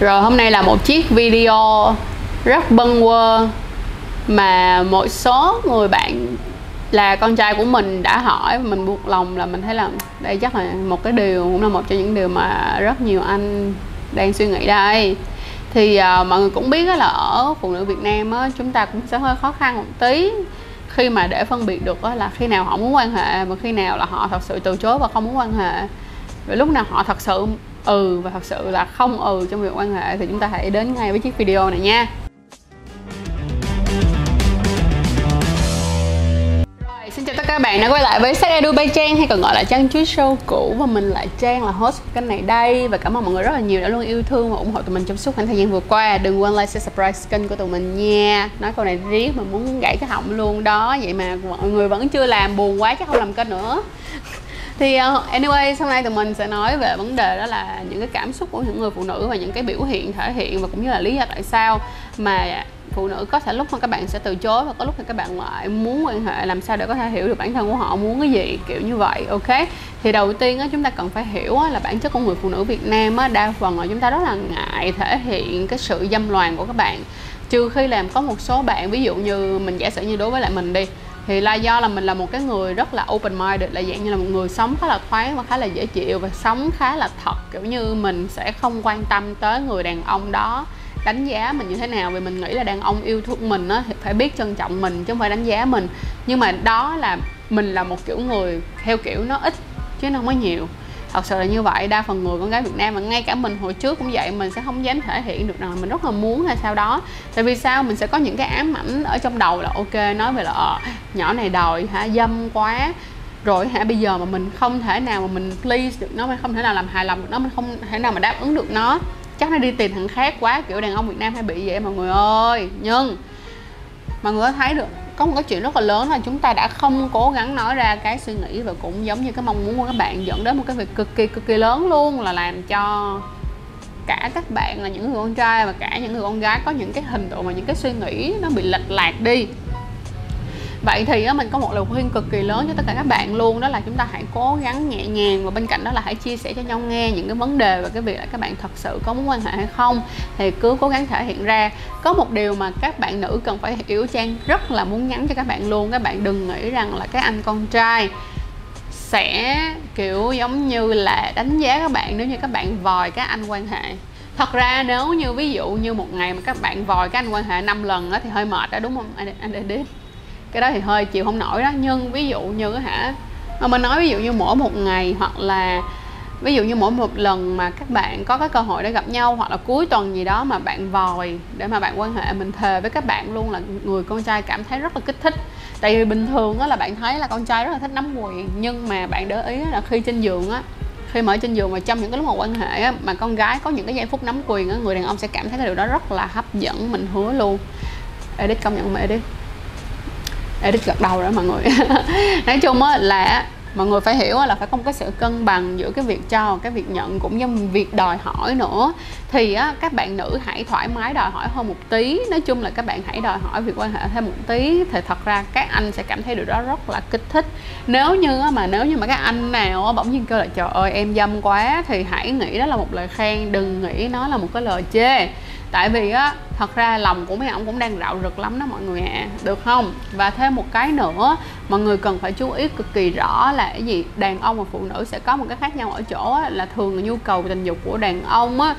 Rồi hôm nay là một chiếc video rất bâng quơ mà một số người bạn là con trai của mình đã hỏi mình buộc lòng là mình thấy là đây chắc là một cái điều cũng là một trong những điều mà rất nhiều anh đang suy nghĩ đây. Thì uh, mọi người cũng biết là ở phụ nữ Việt Nam á, chúng ta cũng sẽ hơi khó khăn một tí. Khi mà để phân biệt được là khi nào họ muốn quan hệ và khi nào là họ thật sự từ chối và không muốn quan hệ. Và lúc nào họ thật sự ừ và thật sự là không ừ trong việc quan hệ thì chúng ta hãy đến ngay với chiếc video này nha. Rồi, Xin chào tất cả các bạn đã quay lại với Sách Edu Bay Trang hay còn gọi là Trang Chuối Show cũ và mình là Trang là host của kênh này đây. Và cảm ơn mọi người rất là nhiều đã luôn yêu thương và ủng hộ tụi mình trong suốt khoảng thời gian vừa qua. Đừng quên like, share, subscribe kênh của tụi mình nha. Nói câu này riết mà muốn gãy cái họng luôn đó. Vậy mà mọi người vẫn chưa làm buồn quá chắc không làm kênh nữa thì uh, anyway hôm nay tụi mình sẽ nói về vấn đề đó là những cái cảm xúc của những người phụ nữ và những cái biểu hiện thể hiện và cũng như là lý do tại sao mà phụ nữ có thể lúc mà các bạn sẽ từ chối và có lúc thì các bạn lại muốn quan hệ làm sao để có thể hiểu được bản thân của họ muốn cái gì kiểu như vậy ok? Thì đầu tiên á, chúng ta cần phải hiểu á, là bản chất của người phụ nữ Việt Nam á, đa phần là chúng ta rất là ngại thể hiện cái sự dâm loạn của các bạn. Trừ khi làm có một số bạn ví dụ như mình giả sử như đối với lại mình đi thì là do là mình là một cái người rất là open minded, là dạng như là một người sống khá là thoáng và khá là dễ chịu và sống khá là thật. Kiểu như mình sẽ không quan tâm tới người đàn ông đó đánh giá mình như thế nào, vì mình nghĩ là đàn ông yêu thương mình á thì phải biết trân trọng mình chứ không phải đánh giá mình. Nhưng mà đó là mình là một kiểu người theo kiểu nó ít chứ nó không có nhiều thật sự là như vậy đa phần người con gái Việt Nam và ngay cả mình hồi trước cũng vậy mình sẽ không dám thể hiện được rằng mình rất là muốn hay sao đó. Tại vì sao? Mình sẽ có những cái ám ảnh ở trong đầu là ok nói về là ờ, nhỏ này đòi hả dâm quá. Rồi hả bây giờ mà mình không thể nào mà mình please được nó mình không thể nào làm hài lòng được nó mình không thể nào mà đáp ứng được nó. Chắc nó đi tìm thằng khác quá kiểu đàn ông Việt Nam hay bị vậy mọi người ơi. Nhưng mọi người có thấy được có một cái chuyện rất là lớn là chúng ta đã không cố gắng nói ra cái suy nghĩ và cũng giống như cái mong muốn của các bạn, dẫn đến một cái việc cực kỳ cực kỳ lớn luôn, là làm cho cả các bạn là những người con trai và cả những người con gái có những cái hình tượng và những cái suy nghĩ nó bị lệch lạc đi vậy thì á, mình có một lời khuyên cực kỳ lớn cho tất cả các bạn luôn đó là chúng ta hãy cố gắng nhẹ nhàng và bên cạnh đó là hãy chia sẻ cho nhau nghe những cái vấn đề và cái việc là các bạn thật sự có mối quan hệ hay không. Thì cứ cố gắng thể hiện ra. Có một điều mà các bạn nữ cần phải hiểu trang rất là muốn nhắn cho các bạn luôn. Các bạn đừng nghĩ rằng là cái anh con trai sẽ kiểu giống như là đánh giá các bạn nếu như các bạn vòi các anh quan hệ. Thật ra nếu như ví dụ như một ngày mà các bạn vòi các anh quan hệ 5 lần đó, thì hơi mệt đó đúng không? Anh anh edit cái đó thì hơi chịu không nổi đó. Nhưng ví dụ như hả mà mình nói ví dụ như mỗi một ngày hoặc là ví dụ như mỗi một lần mà các bạn có cái cơ hội để gặp nhau hoặc là cuối tuần gì đó mà bạn vòi để mà bạn quan hệ mình thề với các bạn luôn là người con trai cảm thấy rất là kích thích. Tại vì bình thường á là bạn thấy là con trai rất là thích nắm quyền nhưng mà bạn để ý là khi trên giường á khi mà ở trên giường mà trong những cái lúc mà quan hệ á, mà con gái có những cái giây phút nắm quyền á, người đàn ông sẽ cảm thấy cái điều đó rất là hấp dẫn mình hứa luôn. Edit công nhận mẹ đi edit edit gật đầu đó mọi người. Nói chung á là mọi người phải hiểu là phải có một cái sự cân bằng giữa cái việc cho và cái việc nhận cũng như việc đòi hỏi nữa. Thì á, các bạn nữ hãy thoải mái đòi hỏi hơn một tí. Nói chung là các bạn hãy đòi hỏi việc quan hệ thêm một tí. Thì thật ra các anh sẽ cảm thấy điều đó rất là kích thích. Nếu như mà nếu như mà các anh nào bỗng nhiên kêu là trời ơi em dâm quá thì hãy nghĩ đó là một lời khen đừng nghĩ nó là một cái lời chê tại vì á thật ra lòng của mấy ông cũng đang rạo rực lắm đó mọi người ạ à. được không và thêm một cái nữa mọi người cần phải chú ý cực kỳ rõ là cái gì đàn ông và phụ nữ sẽ có một cái khác nhau ở chỗ á, là thường là nhu cầu tình dục của đàn ông á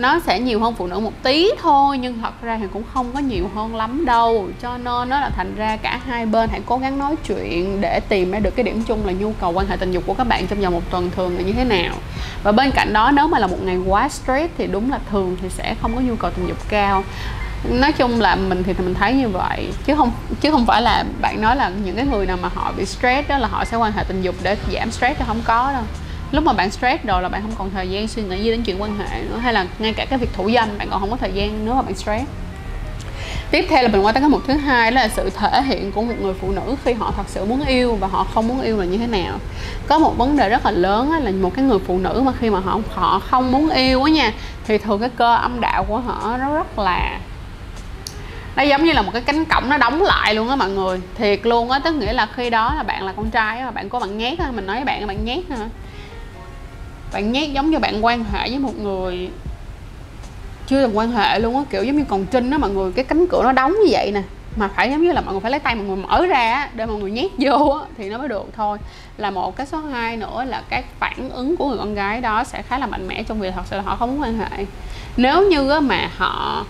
nó sẽ nhiều hơn phụ nữ một tí thôi, nhưng thật ra thì cũng không có nhiều hơn lắm đâu. Cho nên nó là thành ra cả hai bên hãy cố gắng nói chuyện để tìm ra được cái điểm chung là nhu cầu quan hệ tình dục của các bạn trong vòng một tuần thường là như thế nào. Và bên cạnh đó, nếu mà là một ngày quá stress thì đúng là thường thì sẽ không có nhu cầu tình dục cao. Nói chung là mình thì mình thấy như vậy, chứ không chứ không phải là bạn nói là những cái người nào mà họ bị stress đó là họ sẽ quan hệ tình dục để giảm stress thì không có đâu lúc mà bạn stress rồi là bạn không còn thời gian suy nghĩ gì đến chuyện quan hệ nữa, hay là ngay cả cái việc thủ dâm bạn còn không có thời gian nếu mà bạn stress. Tiếp theo là mình qua tới cái mục thứ hai là sự thể hiện của một người phụ nữ khi họ thật sự muốn yêu và họ không muốn yêu là như thế nào. Có một vấn đề rất là lớn là một cái người phụ nữ mà khi mà họ họ không muốn yêu á nha, thì thường cái cơ âm đạo của họ nó rất là, nó giống như là một cái cánh cổng nó đóng lại luôn á mọi người. Thiệt luôn á, tức nghĩa là khi đó là bạn là con trai mà bạn có bạn nhét á, mình nói với bạn là bạn nhét hả? Bạn nhét giống như bạn quan hệ với một người chưa từng quan hệ luôn á kiểu giống như còn trinh á mọi người cái cánh cửa nó đóng như vậy nè. Mà phải giống như là mọi người phải lấy tay mọi người mở ra á, để mọi người nhét vô á, thì nó mới được thôi. Là một cái số 2 nữa là cái phản ứng của người con gái đó sẽ khá là mạnh mẽ trong việc thật sự là họ không muốn quan hệ. Nếu như á, mà họ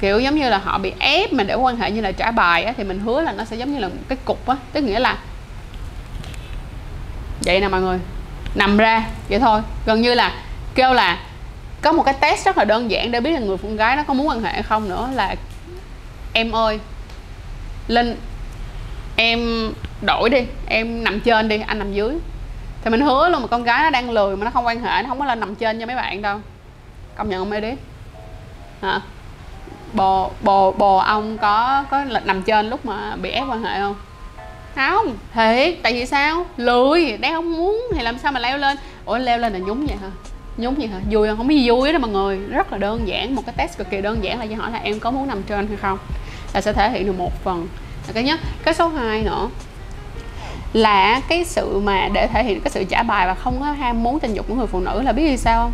kiểu giống như là họ bị ép mà để quan hệ như là trả bài á, thì mình hứa là nó sẽ giống như là một cái cục á. Tức nghĩa là vậy nè mọi người nằm ra, vậy thôi. Gần như là kêu là có một cái test rất là đơn giản để biết là người phụ gái nó có muốn quan hệ hay không nữa, là em ơi, lên, em đổi đi, em nằm trên đi, anh nằm dưới. Thì mình hứa luôn mà con gái nó đang lười mà nó không quan hệ, nó không có lên nằm trên cho mấy bạn đâu. Công nhận không đi hả? Bồ bồ bồ ông có có nằm trên lúc mà bị ép quan hệ không? Không, thiệt. Tại vì sao? Lười. Đang không muốn thì làm sao mà leo lên? Ủa, leo lên là nhúng vậy hả? Nhúng vậy hả? Vui không? Không gì vui đó mọi người. Rất là đơn giản. Một cái test cực kỳ đơn giản là cho hỏi là em có muốn nằm trên hay không? Là sẽ thể hiện được một phần. Là cái nhất. Cái số 2 nữa là cái sự mà để thể hiện cái sự trả bài và không có ham muốn tình dục của người phụ nữ là biết vì sao không?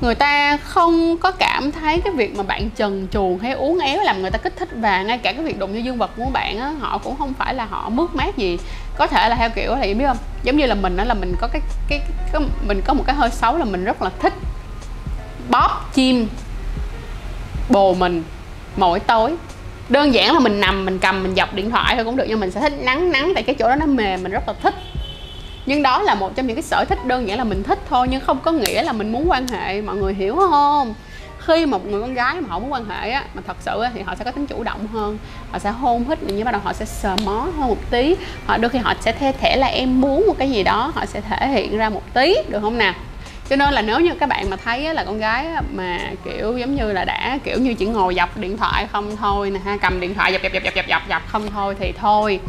Người ta không có cảm thấy cái việc mà bạn trần truồng hay uốn éo làm người ta kích thích và ngay cả cái việc đụng vô dương vật của bạn á họ cũng không phải là họ mướt mát gì. Có thể là theo kiểu là biết không? Giống như là mình đó là mình có cái cái, cái, cái mình có một cái hơi xấu là mình rất là thích bóp chim bồ mình mỗi tối. Đơn giản là mình nằm mình cầm mình dọc điện thoại thôi cũng được nhưng mình sẽ thích nắng nắng tại cái chỗ đó nó mềm mình rất là thích nhưng đó là một trong những cái sở thích đơn giản là mình thích thôi nhưng không có nghĩa là mình muốn quan hệ mọi người hiểu không? Khi một người con gái mà họ muốn quan hệ á mà thật sự á, thì họ sẽ có tính chủ động hơn họ sẽ hôn hít như bắt đầu họ sẽ sờ mó hơn một tí. Họ đôi khi họ sẽ the thể là em muốn một cái gì đó họ sẽ thể hiện ra một tí được không nào? Cho nên là nếu như các bạn mà thấy là con gái mà kiểu giống như là đã kiểu như chỉ ngồi dọc điện thoại không thôi nè ha cầm điện thoại dọc dập dập dập dập dập dập không thôi thì thôi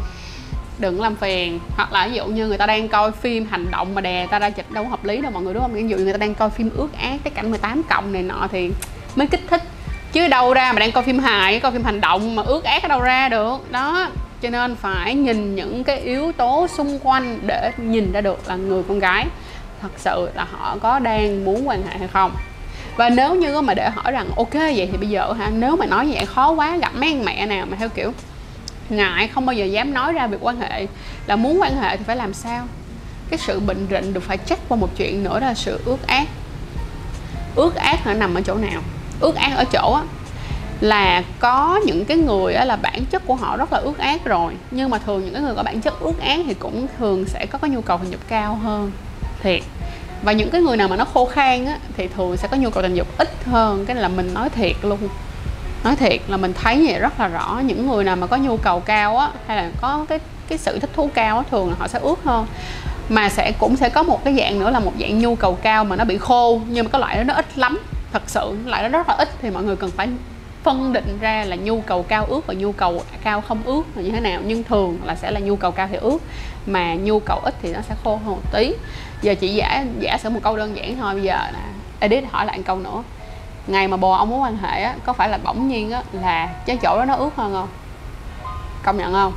đừng làm phiền. Hoặc là ví dụ như người ta đang coi phim hành động mà đè ta ra chịch đâu hợp lý đâu mọi người, đúng không? Ví dụ người ta đang coi phim ước ác cái cảnh 18 cộng này nọ thì mới kích thích. Chứ đâu ra mà đang coi phim hài coi phim hành động mà ước ác ở đâu ra được. Đó, cho nên phải nhìn những cái yếu tố xung quanh để nhìn ra được là người con gái thật sự là họ có đang muốn quan hệ hay không. Và nếu như mà để hỏi rằng, ok, vậy thì bây giờ ha, nếu mà nói vậy khó quá, gặp mấy anh mẹ nào mà theo kiểu ngại không bao giờ dám nói ra việc quan hệ. Là muốn quan hệ thì phải làm sao? Cái sự bệnh rịnh được phải chắc qua một chuyện nữa là sự ước ác. Ước ác nó nằm ở chỗ nào? Ước ác ở chỗ á là có những cái người là bản chất của họ rất là ước ác rồi. Nhưng mà thường những cái người có bản chất ước ác thì cũng thường sẽ có cái nhu cầu tình dục cao hơn thiệt. Và những cái người nào mà nó khô khan á, thì thường sẽ có nhu cầu tình dục ít hơn cái là mình nói thiệt luôn nói thiệt là mình thấy vậy rất là rõ. Những người nào mà có nhu cầu cao á, hay là có cái cái sự thích thú cao á, thường là họ sẽ ướt hơn. Mà sẽ, cũng sẽ có một cái dạng nữa là một dạng nhu cầu cao mà nó bị khô, nhưng mà cái loại đó nó ít lắm. Thật sự, loại đó rất là ít thì mọi người cần phải phân định ra là nhu cầu cao ướt và nhu cầu cao không ướt là như thế nào. Nhưng thường là sẽ là nhu cầu cao thì ướt mà nhu cầu ít thì nó sẽ khô hơn một tí. Giờ chị giả giả sử một câu đơn giản thôi, bây giờ là edit hỏi lại một câu nữa ngày mà bồ ông muốn quan hệ á, có phải là bỗng nhiên á, là cái chỗ đó nó ướt hơn không? Công nhận không?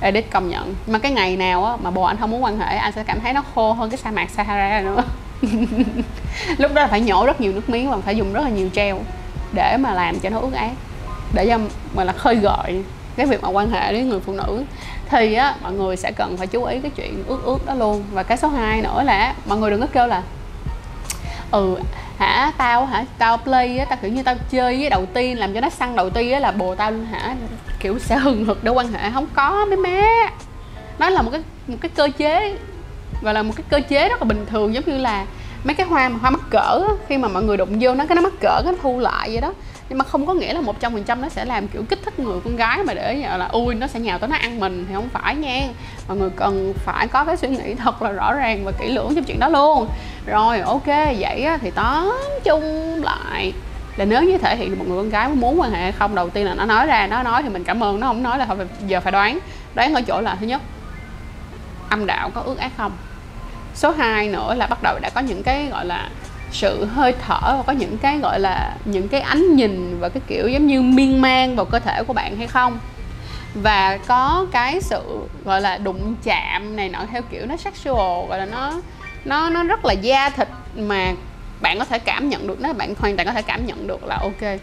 Edit công nhận. Mà cái ngày nào á, mà bồ anh không muốn quan hệ, anh sẽ cảm thấy nó khô hơn cái sa mạc Sahara nữa. Lúc đó là phải nhổ rất nhiều nước miếng và phải dùng rất là nhiều treo để mà làm cho nó ướt át. Để cho mà là khơi gợi cái việc mà quan hệ với người phụ nữ. Thì á, mọi người sẽ cần phải chú ý cái chuyện ướt ướt đó luôn. Và cái số 2 nữa là, mọi người đừng có kêu là ừ hả? Tao hả? Tao play á, tao kiểu như tao chơi với đầu tiên, làm cho nó săn đầu tiên á là bồ tao hả? Kiểu sẽ hừng hực để quan hệ không có mấy má. Nó là một cái một cái cơ chế, gọi là một cái cơ chế rất là bình thường, giống như là mấy cái hoa mà hoa mắc cỡ khi mà mọi người đụng vô nó, cái nó mắc cỡ, cái nó thu lại vậy đó nhưng mà không có nghĩa là một trăm phần trăm nó sẽ làm kiểu kích thích người con gái mà để là ui nó sẽ nhào tới nó ăn mình. Thì không phải nha. Mọi người cần phải có cái suy nghĩ thật là rõ ràng và kỹ lưỡng trong chuyện đó luôn. Rồi ok vậy á, thì tóm chung lại là nếu như thể hiện được một người con gái muốn quan hệ hay không đầu tiên là nó nói ra nó nói thì mình cảm ơn nó không nói là thôi giờ phải đoán. Đoán ở chỗ là thứ nhất âm đạo có ước ác không? Số 2 nữa là bắt đầu đã có những cái gọi là sự hơi thở và có những cái, gọi là, những cái ánh nhìn và cái kiểu giống như miên man vào cơ thể của bạn hay không. Và có cái sự, gọi là, đụng chạm này nọ theo kiểu nó sexual, gọi là nó nó nó rất là da thịt mà bạn có thể cảm nhận được. Nó bạn hoàn toàn có thể cảm nhận được là ok,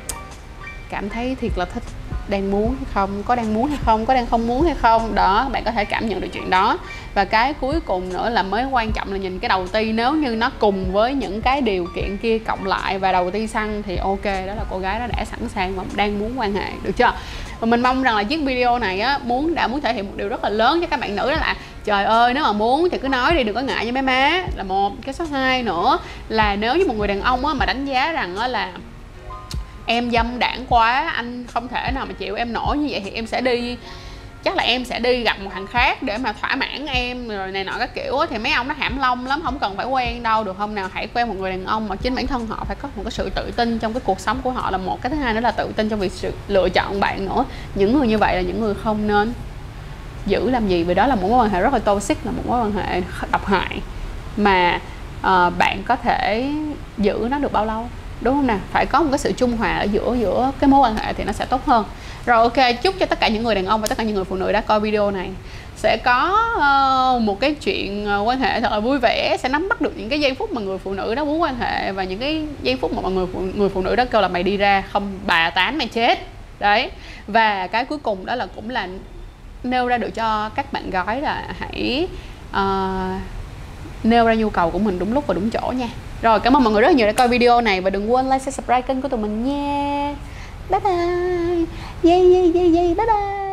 cảm thấy thiệt là thích đang muốn hay không, có đang muốn hay không, có đang không muốn hay không. Đó, bạn có thể cảm nhận được chuyện đó. Và cái cuối cùng nữa là mới quan trọng là nhìn cái đầu ti, nếu như nó cùng với những cái điều kiện kia cộng lại và đầu ti xăng thì ok, đó là cô gái đó đã sẵn sàng và đang muốn quan hệ, được chưa? Và mình mong rằng là chiếc video này á, muốn, đã muốn thể hiện một điều rất là lớn cho các bạn nữ đó là, trời ơi, nếu mà muốn thì cứ nói đi, đừng có ngại nha mấy má. Là một, cái số hai nữa là nếu như một người đàn ông á mà đánh giá rằng á là em dâm đảng quá anh không thể nào mà chịu em nổi như vậy thì em sẽ đi. Chắc là em sẽ đi gặp một thằng khác để mà thỏa mãn em rồi này nọ các kiểu. Thì mấy ông nó hãm long lắm không cần phải quen đâu. Được không nào hãy quen một người đàn ông mà chính bản thân họ phải có một cái sự tự tin trong cái cuộc sống của họ là một. Cái thứ hai nữa là tự tin trong việc sự lựa chọn bạn nữa. Những người như vậy là những người không nên giữ làm gì vì đó là một mối quan hệ rất là toxic là một mối quan hệ độc hại mà uh, bạn có thể giữ nó được bao lâu? Đúng không nào phải có một cái sự trung hòa ở giữa giữa cái mối quan hệ thì nó sẽ tốt hơn. Rồi ok chúc cho tất cả những người đàn ông và tất cả những người phụ nữ đã coi video này. Sẽ có uh, một cái chuyện ờ, quan hệ thật là vui vẻ sẽ nắm bắt được những cái giây phút mà người phụ nữ đó muốn quan hệ và những cái giây phút mà mọi người phụ, người phụ nữ đó kêu là mày đi ra không bà tán mày chết. Đấy. Và cái cuối cùng đó là cũng là nêu ra được cho các bạn gái là hãy uh, nêu ra nhu cầu của mình đúng lúc và đúng chỗ nha rồi cảm ơn mọi người rất nhiều đã coi video này và đừng quên like, share, subscribe kênh của tụi mình nha. Bye bye. Yeah yeah yeah yeah bye bye.